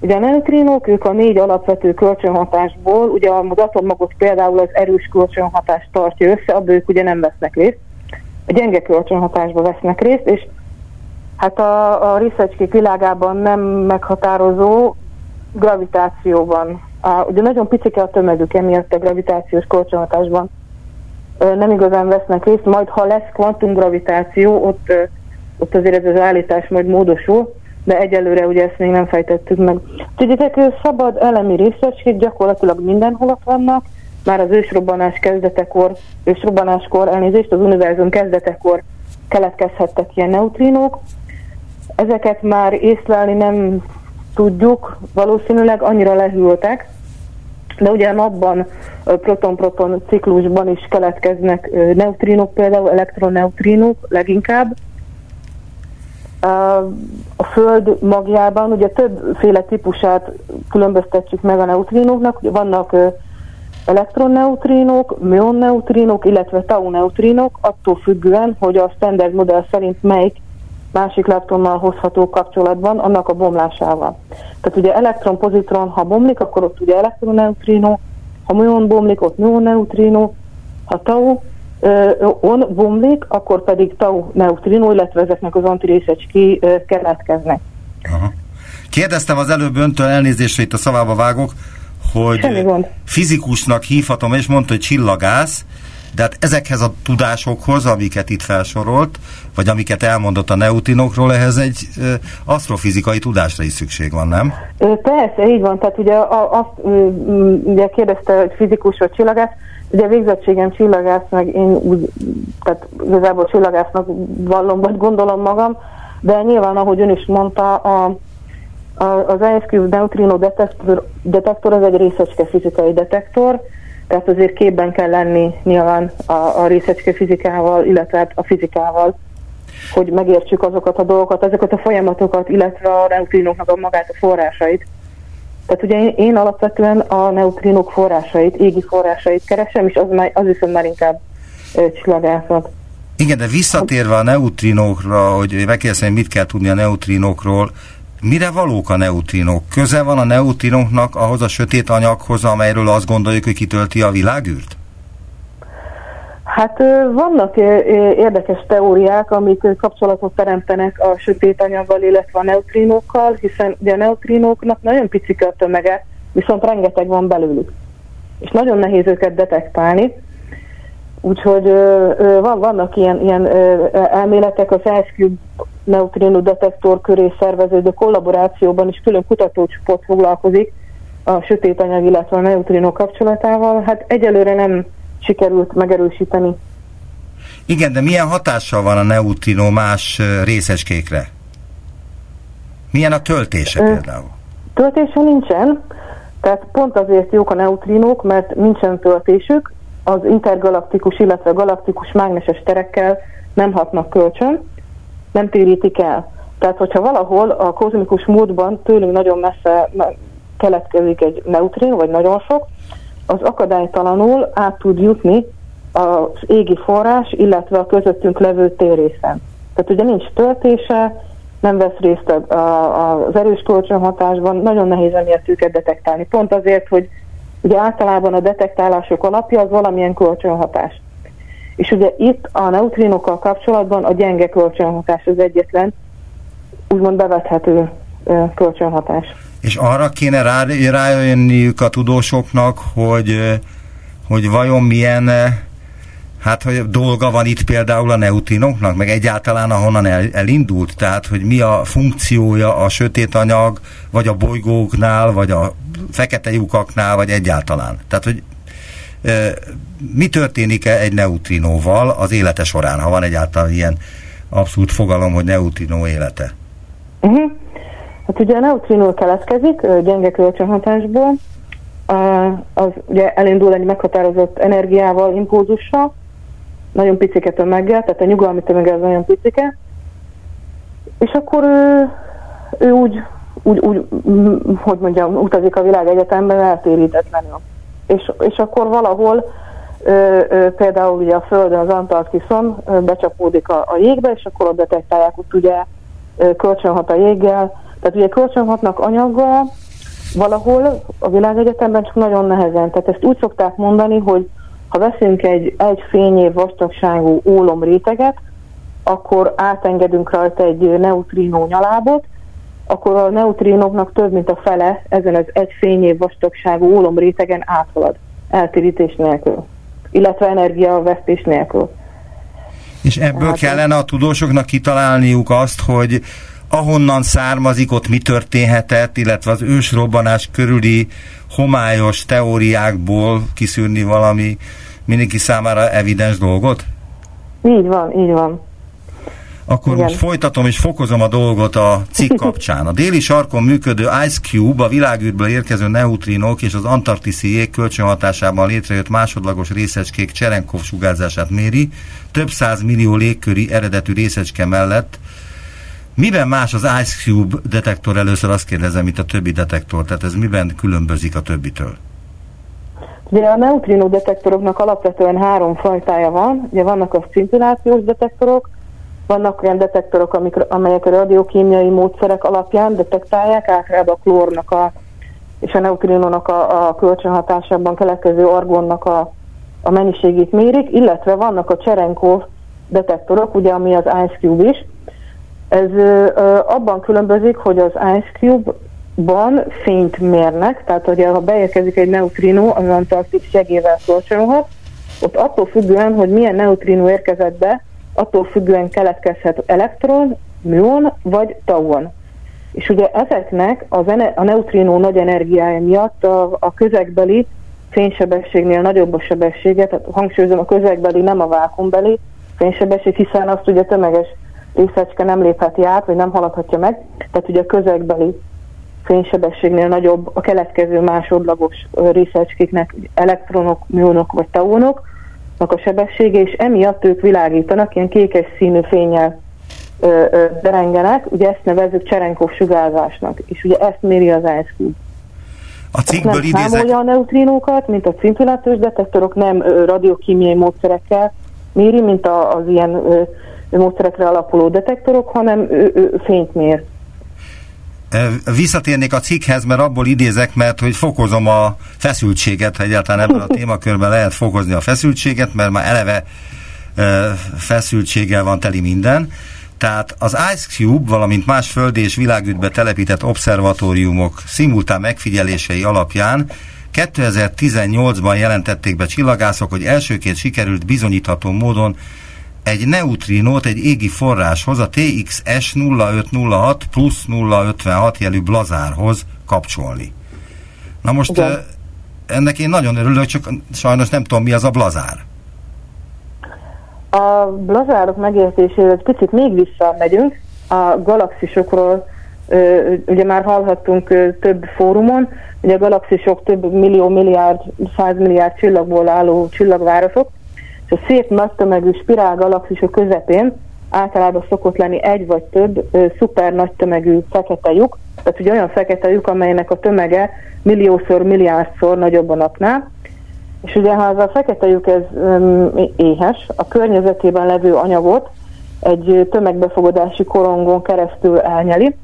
Ugye a neutrinok, ők a négy alapvető kölcsönhatásból, ugye az atommagot például az erős kölcsönhatás tartja össze, abból ők ugye nem vesznek részt, a gyenge kölcsönhatásba vesznek részt, és hát a, a részecskék világában nem meghatározó gravitációban. A, ugye nagyon picike a tömegük emiatt a gravitációs kölcsönhatásban nem igazán vesznek részt, majd ha lesz kvantumgravitáció, ott, ott azért ez az állítás majd módosul, de egyelőre ugye ezt még nem fejtettük meg. Ezek szabad elemi részecskék gyakorlatilag mindenhol ott vannak, már az ősrobbanás kezdetekor, ősrobbanáskor, elnézést, az univerzum kezdetekor keletkezhettek ilyen neutrinók. Ezeket már észlelni nem tudjuk, valószínűleg annyira lehűltek, de ugye a napban proton-proton ciklusban is keletkeznek neutrinok, például elektroneutrinok leginkább. A Föld magjában ugye többféle típusát különböztetjük meg a neutrinoknak, ugye vannak elektroneutrinok, mionneutrinok, illetve tau-neutrinok, attól függően, hogy a standard modell szerint melyik másik leptonnal hozható kapcsolatban, annak a bomlásával. Tehát ugye elektron-pozitron, ha bomlik, akkor ott ugye elektroneutrino, ha muon bomlik, ott neutrino, ha tau on bomlik, akkor pedig tau neutrino, illetve ezeknek az antirészecskék keletkeznek. Aha. Kérdeztem az előbb öntől, elnézésre itt a szavába vágok, hogy fizikusnak hívhatom, és mondta, hogy csillagász, de hát ezekhez a tudásokhoz, amiket itt felsorolt, vagy amiket elmondott a neutinokról, ehhez egy ö, asztrofizikai tudásra is szükség van, nem? Persze, így van. Tehát ugye azt ugye kérdezte, hogy fizikus vagy csillagász, ugye végzettségem csillagász, meg én úgy, tehát igazából csillagásznak vallom, vagy gondolom magam, de nyilván, ahogy ön is mondta, a, a, az ISQ neutrino detektor, detektor az egy részecske fizikai detektor, tehát azért képben kell lenni nyilván a, a részecske fizikával, illetve hát a fizikával, hogy megértsük azokat a dolgokat, azokat a folyamatokat, illetve a neutrinoknak a magát a forrásait. Tehát ugye én, én alapvetően a neutrinok forrásait, égi forrásait keresem, és az, már, az viszont már inkább csillagászat. Igen, de visszatérve a neutrinókra, hogy megkérdezem, mit kell tudni a neutrinókról, Mire valók a neutrinok? Köze van a neutrinoknak ahhoz a sötét anyaghoz, amelyről azt gondoljuk, hogy kitölti a világűrt? Hát vannak érdekes teóriák, amik kapcsolatot teremtenek a sötét anyaggal, illetve a neutrinókkal, hiszen ugye a neutrinóknak nagyon picike a tömege, viszont rengeteg van belőlük. És nagyon nehéz őket detektálni. Úgyhogy van, vannak ilyen, ilyen elméletek, az IceCube neutrino detektor köré szerveződő kollaborációban is külön kutatócsoport foglalkozik a sötét anyag, illetve a neutrino kapcsolatával. Hát egyelőre nem sikerült megerősíteni. Igen, de milyen hatással van a neutrino más részecskékre? Milyen a töltése Ö, például? Töltése nincsen, tehát pont azért jók a neutrinók, mert nincsen töltésük, az intergalaktikus, illetve galaktikus mágneses terekkel nem hatnak kölcsön, nem térítik el. Tehát, hogyha valahol a kozmikus módban tőlünk nagyon messze keletkezik egy neutrino, vagy nagyon sok, az akadálytalanul át tud jutni az égi forrás, illetve a közöttünk levő térészen. Tehát ugye nincs töltése, nem vesz részt a, a, az erős kölcsönhatásban, nagyon nehéz emiatt őket detektálni. Pont azért, hogy ugye általában a detektálások alapja az valamilyen kölcsönhatás. És ugye itt a neutrinokkal kapcsolatban a gyenge kölcsönhatás az egyetlen úgymond bevethető kölcsönhatás. És arra kéne rá, rájönniük a tudósoknak, hogy, hogy vajon milyen hát hogy dolga van itt például a neutrinoknak, meg egyáltalán ahonnan el, elindult, tehát hogy mi a funkciója a sötét anyag, vagy a bolygóknál, vagy a fekete lyukaknál, vagy egyáltalán. Tehát, hogy mi történik -e egy neutrinóval az élete során, ha van egyáltalán ilyen abszolút fogalom, hogy neutrinó élete? Uh-huh. Hát ugye a neutrinó keletkezik gyenge kölcsönhatásból, az ugye elindul egy meghatározott energiával, impulzussal, nagyon picike tömeggel, tehát a nyugalmi tömege az nagyon picike, és akkor ő, ő úgy úgy, úgy, hogy mondjam, utazik a világegyetemben eltérítetlenül. És, és akkor valahol ö, ö, például ugye a Földön, az Antarktiszon ö, becsapódik a, a jégbe, és akkor ott detektálják, ott ugye ö, kölcsönhat a jéggel, tehát ugye kölcsönhatnak anyaggal, valahol a világegyetemben csak nagyon nehezen. Tehát ezt úgy szokták mondani, hogy ha veszünk egy, egy fényév vastagságú ólom réteget, akkor átengedünk rajta egy neutrínó nyalábot, akkor a neutrinoknak több mint a fele ezen az egy fényév vastagságú ólom rétegen áthalad, eltérítés nélkül, illetve energiavesztés nélkül. És ebből hát, kellene a tudósoknak kitalálniuk azt, hogy ahonnan származik, ott mi történhetett, illetve az ősrobbanás körüli homályos teóriákból kiszűrni valami mindenki számára evidens dolgot? Így van, így van. Akkor Igen. most folytatom és fokozom a dolgot a cikk kapcsán. A déli sarkon működő Ice Cube a világűrből érkező neutrinok és az antarktiszi jég kölcsönhatásában létrejött másodlagos részecskék Cserenkov sugárzását méri, több száz millió légköri eredetű részecske mellett. Miben más az Ice Cube detektor először azt kérdezem, mint a többi detektor? Tehát ez miben különbözik a többitől? Ugye a neutrinó detektoroknak alapvetően három fajtája van. Ugye vannak a szintillációs detektorok, vannak olyan detektorok, amik, amelyek a radiokémiai módszerek alapján detektálják, általában a klórnak a, és a neutrinónak a, a kölcsönhatásában keletkező argonnak a, a mennyiségét mérik, illetve vannak a Cserenkov detektorok, ugye ami az Ice Cube is. Ez abban különbözik, hogy az Ice Cube-ban fényt mérnek, tehát hogy ha beérkezik egy neutrino, az Antarktis segével kölcsönhat, ott attól függően, hogy milyen neutrino érkezett be, attól függően keletkezhet elektron, műon vagy tauon. És ugye ezeknek az a neutrinó nagy energiája miatt a, a közegbeli fénysebességnél nagyobb a sebessége, tehát hangsúlyozom a közegbeli, nem a vákumbeli fénysebesség, hiszen azt ugye tömeges részecske nem lépheti át, vagy nem haladhatja meg, tehát ugye a közegbeli fénysebességnél nagyobb a keletkező másodlagos részecskéknek elektronok, műonok vagy tauonok, a sebessége, és emiatt ők világítanak, ilyen kékes színű fényel ö, ö, derengenek, ugye ezt nevezzük Cserenkov sugárzásnak, és ugye ezt méri az IceCube. A cikkből nem idézek... számolja a neutrinókat, mint a szintillációs detektorok, nem ö, radiokémiai módszerekkel méri, mint a, az ilyen ö, módszerekre alapuló detektorok, hanem ö, ö, fényt mér. Visszatérnék a cikkhez, mert abból idézek, mert hogy fokozom a feszültséget, ha egyáltalán ebben a témakörben lehet fokozni a feszültséget, mert már eleve feszültséggel van teli minden. Tehát az Ice Cube, valamint más földi és világűtbe telepített obszervatóriumok szimultán megfigyelései alapján 2018-ban jelentették be csillagászok, hogy elsőként sikerült bizonyítható módon egy neutrinót egy égi forráshoz, a TXS 0506 plusz 056 jelű blazárhoz kapcsolni. Na most Igen. ennek én nagyon örülök, csak sajnos nem tudom, mi az a blazár. A blazárok megértéséhez picit még visszamegyünk. A galaxisokról ugye már hallhattunk több fórumon, ugye a galaxisok több millió, milliárd, százmilliárd csillagból álló csillagvárosok, és a szép nagy tömegű spirálgalaxisok közepén általában szokott lenni egy vagy több ö, szuper nagy tömegű fekete lyuk, tehát ugye olyan fekete lyuk, amelynek a tömege milliószor, milliárdszor nagyobb a napnál, és ugye ha ez a fekete lyuk ez um, éhes, a környezetében levő anyagot egy tömegbefogadási korongon keresztül elnyeli,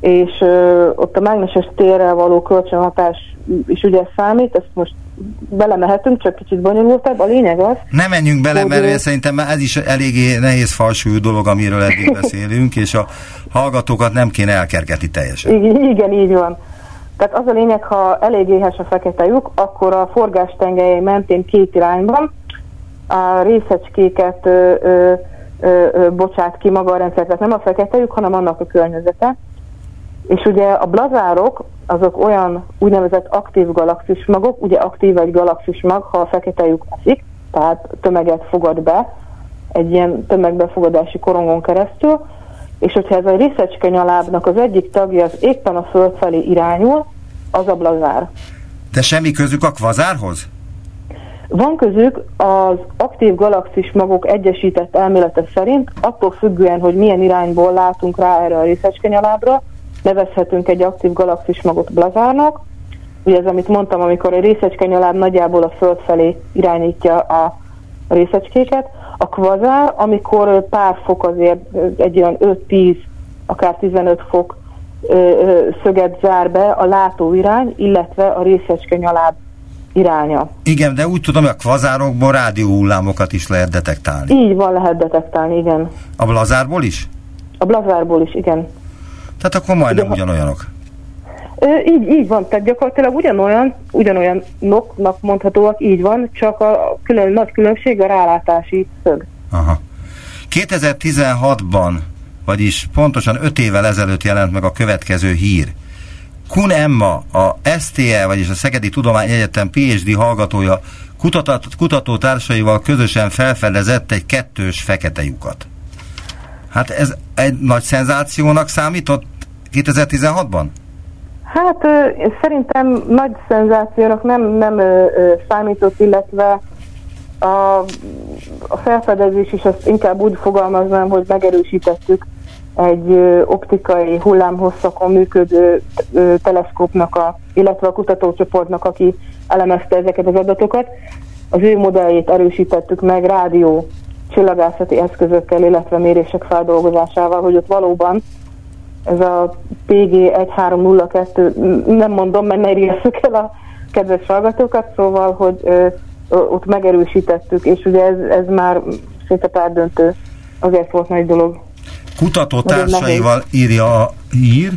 és ö, ott a mágneses térrel való kölcsönhatás is ugye számít, ezt most belemehetünk, csak kicsit bonyolultabb. A lényeg az... Nem menjünk bele, hogy... mert szerintem ez is eléggé nehéz falsúlyú dolog, amiről eddig beszélünk, és a hallgatókat nem kéne elkergetni teljesen. Igen, igen, így van. Tehát az a lényeg, ha elég éhes a fekete lyuk, akkor a forgástengelyei mentén két irányban a részecskéket ö, ö, ö, ö, bocsát ki maga a rendszer, tehát nem a fekete lyuk, hanem annak a környezete. És ugye a blazárok azok olyan úgynevezett aktív galaxis magok, ugye aktív egy galaxis mag, ha a fekete lyuk eszik, tehát tömeget fogad be egy ilyen tömegbefogadási korongon keresztül, és hogyha ez a részecske nyalábnak az egyik tagja az éppen a föld felé irányul, az a blazár. De semmi közük a kvazárhoz? Van közük az aktív galaxis magok egyesített elmélete szerint, attól függően, hogy milyen irányból látunk rá erre a részecske nyalábra, nevezhetünk egy aktív galaxis magot blazárnak. Ugye ez, amit mondtam, amikor egy részecskenyaláb nagyjából a föld felé irányítja a részecskéket. A kvazár, amikor pár fok azért egy olyan 5-10, akár 15 fok szöget zár be a látóirány, illetve a részecskenyaláb iránya. Igen, de úgy tudom, hogy a kvazárokból rádióhullámokat is lehet detektálni. Így van, lehet detektálni, igen. A blazárból is? A blazárból is, igen. Tehát akkor majdnem Ugye, ugyanolyanok. Így, így van, tehát gyakorlatilag ugyanolyan, ugyanolyanoknak mondhatóak, így van, csak a külön, nagy különbség a rálátási szög. Aha. 2016-ban, vagyis pontosan 5 évvel ezelőtt jelent meg a következő hír. Kun Emma, a STE, vagyis a Szegedi Tudományegyetem PhD hallgatója kutató, kutatótársaival közösen felfedezett egy kettős fekete lyukat. Hát ez egy nagy szenzációnak számított 2016-ban? Hát szerintem nagy szenzációnak nem, nem számított, illetve a, a felfedezés is azt inkább úgy fogalmaznám, hogy megerősítettük egy optikai hullámhosszakon működő teleszkópnak, a, illetve a kutatócsoportnak, aki elemezte ezeket az adatokat. Az ő modelljét erősítettük meg rádió csillagászati eszközökkel, illetve mérések feldolgozásával, hogy ott valóban ez a PG 1302, nem mondom, mert ne írjasszuk el a kedves hallgatókat, szóval, hogy ö, ott megerősítettük, és ugye ez, ez már szinte pár azért volt nagy dolog. Kutatótársaival írja a hír.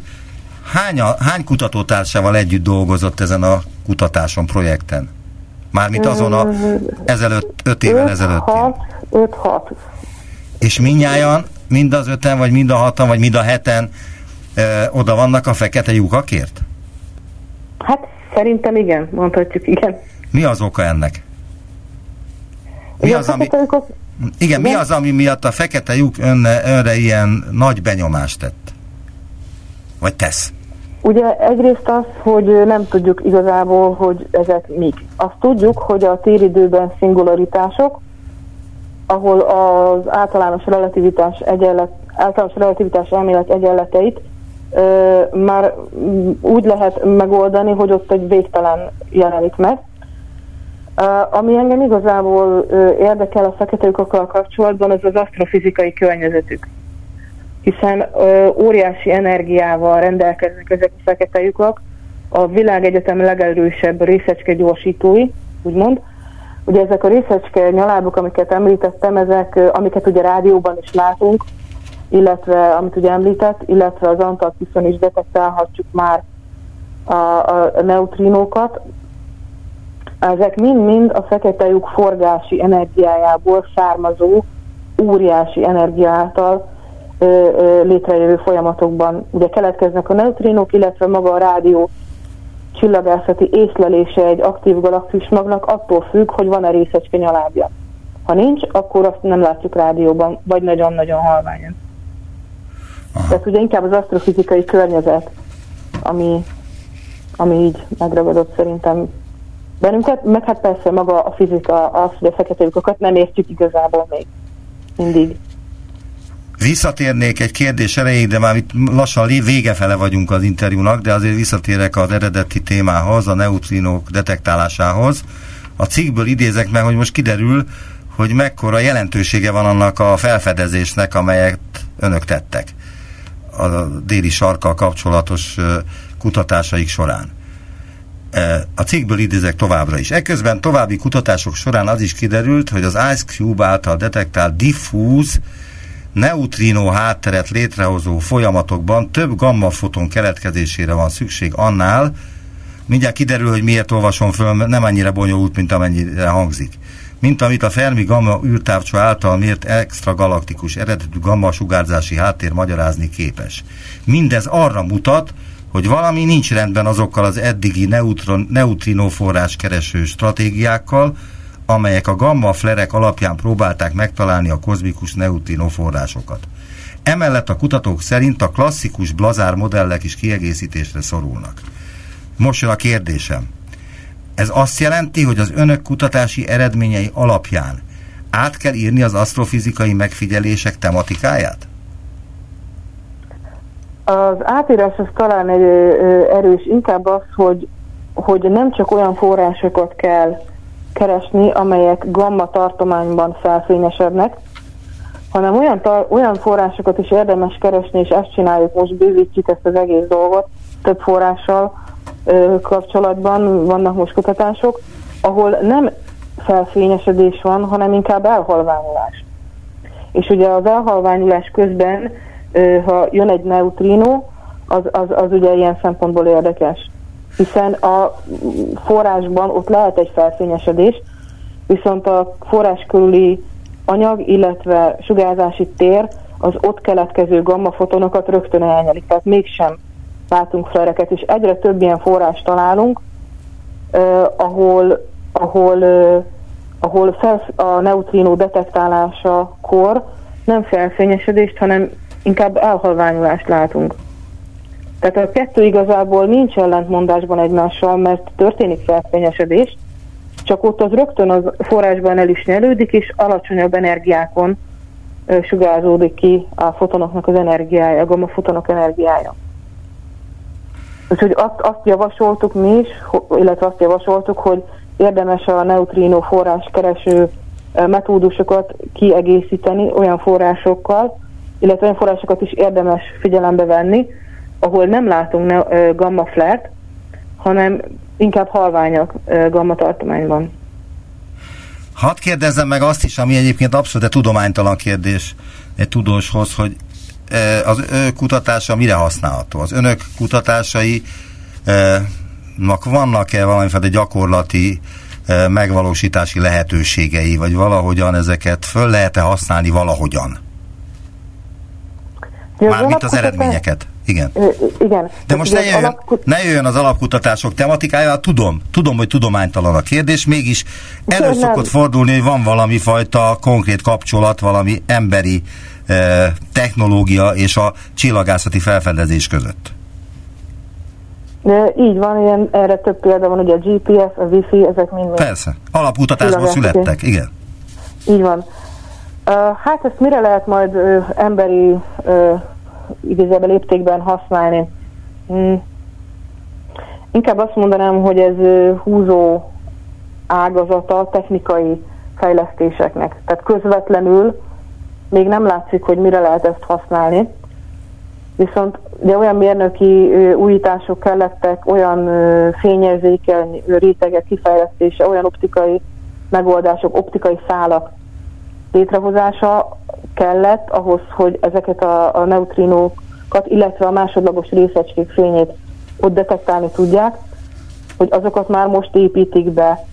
Hány, a, hány kutatótársával együtt dolgozott ezen a kutatáson, projekten? Mármint azon a ezelőtt, öt évvel ezelőtt. 5-6. És minnyáján, mind az öten, vagy mind a hatan, vagy mind a heten ö, oda vannak a fekete lyukakért? Hát szerintem igen, mondhatjuk igen. Mi az oka ennek? Mi az, ami... Igen, mi az, ami miatt a fekete lyuk önne, önre ilyen nagy benyomást tett? Vagy tesz? Ugye egyrészt az, hogy nem tudjuk igazából, hogy ezek mik. Azt tudjuk, hogy a téridőben szingularitások, ahol az általános relativitás, egyenlet, általános relativitás elmélet egyenleteit már úgy lehet megoldani, hogy ott egy végtelen jelenik meg. Ami engem igazából érdekel a fekete lyukakkal kapcsolatban, az az asztrofizikai környezetük. Hiszen óriási energiával rendelkeznek ezek a fekete lyukak, a világegyetem legerősebb részecske gyorsítói, úgymond, Ugye ezek a részecske nyalábok, amiket említettem, ezek, amiket ugye rádióban is látunk, illetve amit ugye említett, illetve az Antarktiszon is detektálhatjuk már a, a, neutrinókat. Ezek mind-mind a fekete lyuk forgási energiájából származó óriási energia által ö, ö, létrejövő folyamatokban ugye keletkeznek a neutrinók, illetve maga a rádió csillagászati észlelése egy aktív galaxis magnak attól függ, hogy van-e részecske nyalábja. Ha nincs, akkor azt nem látjuk rádióban, vagy nagyon-nagyon halványan. Aha. Tehát ugye inkább az asztrofizikai környezet, ami, ami így megragadott szerintem bennünket, meg hát persze maga a fizika, az, hogy a fekete lyukokat nem értjük igazából még mindig. Visszatérnék egy kérdés erejéig, de már itt lassan vége fele vagyunk az interjúnak, de azért visszatérek az eredeti témához, a neutrinók detektálásához. A cikkből idézek meg, hogy most kiderül, hogy mekkora jelentősége van annak a felfedezésnek, amelyet önök tettek a déli sarkkal kapcsolatos kutatásaik során. A cikkből idézek továbbra is. Ekközben további kutatások során az is kiderült, hogy az Ice Cube által detektált diffúz neutrino hátteret létrehozó folyamatokban több gammafoton keletkezésére van szükség annál, mindjárt kiderül, hogy miért olvasom föl, nem annyira bonyolult, mint amennyire hangzik. Mint amit a Fermi gamma űrtávcsó által mért extragalaktikus eredetű gamma sugárzási háttér magyarázni képes. Mindez arra mutat, hogy valami nincs rendben azokkal az eddigi neutron, neutrino forrás kereső stratégiákkal, amelyek a gamma flerek alapján próbálták megtalálni a kozmikus neutrino forrásokat. Emellett a kutatók szerint a klasszikus blazár modellek is kiegészítésre szorulnak. Most jön a kérdésem. Ez azt jelenti, hogy az önök kutatási eredményei alapján át kell írni az asztrofizikai megfigyelések tematikáját? Az átírás az talán egy erős, inkább az, hogy, hogy nem csak olyan forrásokat kell keresni, amelyek gamma tartományban felfényesednek, hanem olyan, olyan forrásokat is érdemes keresni, és ezt csináljuk, most bővítjük ezt az egész dolgot, több forrással kapcsolatban vannak most kutatások, ahol nem felfényesedés van, hanem inkább elhalványulás. És ugye az elhalványulás közben, ha jön egy neutrino, az, az, az ugye ilyen szempontból érdekes. Hiszen a forrásban ott lehet egy felfényesedés, viszont a forrás körüli anyag, illetve sugárzási tér az ott keletkező gammafotonokat rögtön elnyelik, tehát mégsem látunk flereket, és egyre több ilyen forrás találunk, eh, ahol, ahol, eh, ahol fel, a neutrino detektálásakor nem felfényesedést, hanem inkább elhalványulást látunk. Tehát a kettő igazából nincs ellentmondásban egymással, mert történik felfényesedés, csak ott az rögtön az forrásban el is nyelődik, és alacsonyabb energiákon sugárzódik ki a fotonoknak az energiája, a gamma fotonok energiája. Úgyhogy azt, azt javasoltuk mi is, illetve azt javasoltuk, hogy érdemes a neutrino forrás kereső metódusokat kiegészíteni olyan forrásokkal, illetve olyan forrásokat is érdemes figyelembe venni, ahol nem látunk gamma flare hanem inkább halványak gamma tartományban. Hadd kérdezzem meg azt is, ami egyébként abszolút tudománytalan kérdés egy tudóshoz, hogy az ő kutatása mire használható? Az önök kutatásai vannak-e valamiféle gyakorlati megvalósítási lehetőségei, vagy valahogyan ezeket föl lehet-e használni valahogyan? Mármint az eredményeket. Igen. igen. De most ne jöjjön, alapkut... ne jöjjön az alapkutatások tematikája, tudom, tudom, hogy tudománytalan a kérdés, mégis elő szokott fordulni, hogy van valami fajta konkrét kapcsolat, valami emberi eh, technológia és a csillagászati felfedezés között. De így van, ilyen, erre több példa van, ugye a GPS, a Wi-Fi, ezek mind. Persze, alapkutatásból születtek, igen. Így van. Uh, hát ezt mire lehet majd uh, emberi uh, igazából léptékben használni. Hmm. Inkább azt mondanám, hogy ez húzó ágazata technikai fejlesztéseknek. Tehát közvetlenül még nem látszik, hogy mire lehet ezt használni. Viszont ugye olyan mérnöki újítások kellettek, olyan fényérzékeny rétegek kifejlesztése, olyan optikai megoldások, optikai szálak létrehozása kellett ahhoz, hogy ezeket a, a neutrinókat, illetve a másodlagos részecskék fényét ott detektálni tudják, hogy azokat már most építik be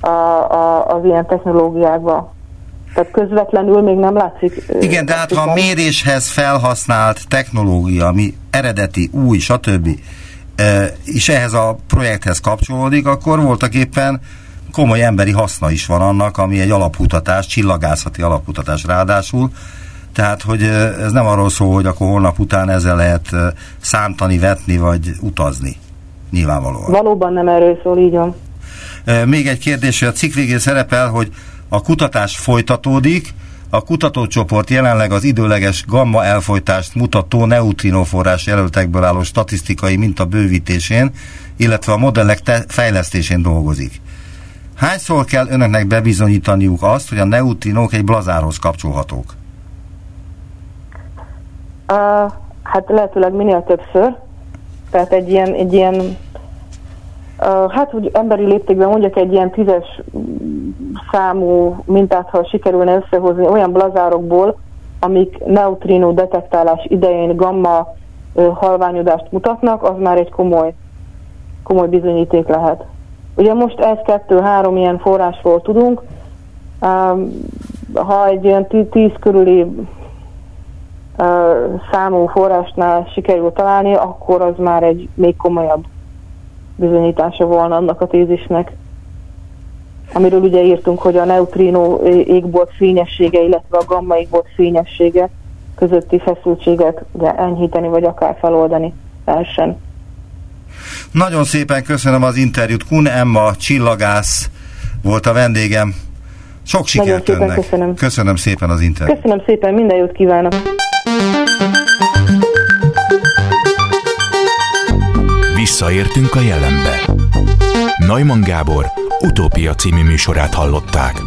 a, a, az ilyen technológiákba. Tehát közvetlenül még nem látszik. Igen, de hát ha a méréshez felhasznált technológia, ami eredeti, új, stb. és ehhez a projekthez kapcsolódik, akkor voltak éppen komoly emberi haszna is van annak, ami egy alapkutatás, csillagászati alapkutatás ráadásul, tehát, hogy ez nem arról szól, hogy akkor holnap után ezzel lehet szántani, vetni, vagy utazni. Nyilvánvalóan. Valóban nem erről szól, így van. Még egy kérdés, hogy a cikk végén szerepel, hogy a kutatás folytatódik, a kutatócsoport jelenleg az időleges gamma elfolytást mutató neutrinoforrás jelöltekből álló statisztikai minta bővítésén, illetve a modellek fejlesztésén dolgozik. Hányszor kell önöknek bebizonyítaniuk azt, hogy a neutrinók egy blazárhoz kapcsolhatók? Uh, hát lehetőleg minél többször. Tehát egy ilyen, egy ilyen hát úgy emberi léptékben mondjak egy ilyen tízes számú mintát, ha sikerülne összehozni olyan blazárokból, amik neutrino detektálás idején gamma halványodást mutatnak, az már egy komoly, komoly bizonyíték lehet. Ugye most ez kettő-három ilyen forrásról tudunk, ha egy ilyen tíz körüli számú forrásnál sikerül találni, akkor az már egy még komolyabb bizonyítása volna annak a tézisnek. Amiről ugye írtunk, hogy a neutrino égbolt fényessége, illetve a gamma égbolt fényessége közötti feszültséget ugye enyhíteni, vagy akár feloldani lehessen. Nagyon szépen köszönöm az interjút. Kun Emma Csillagász volt a vendégem. Sok sikert Nagyon önnek. Köszönöm. köszönöm szépen az interjút. Köszönöm szépen, minden jót kívánok. Visszaértünk a jelenbe. Neumann Gábor utópia című műsorát hallották.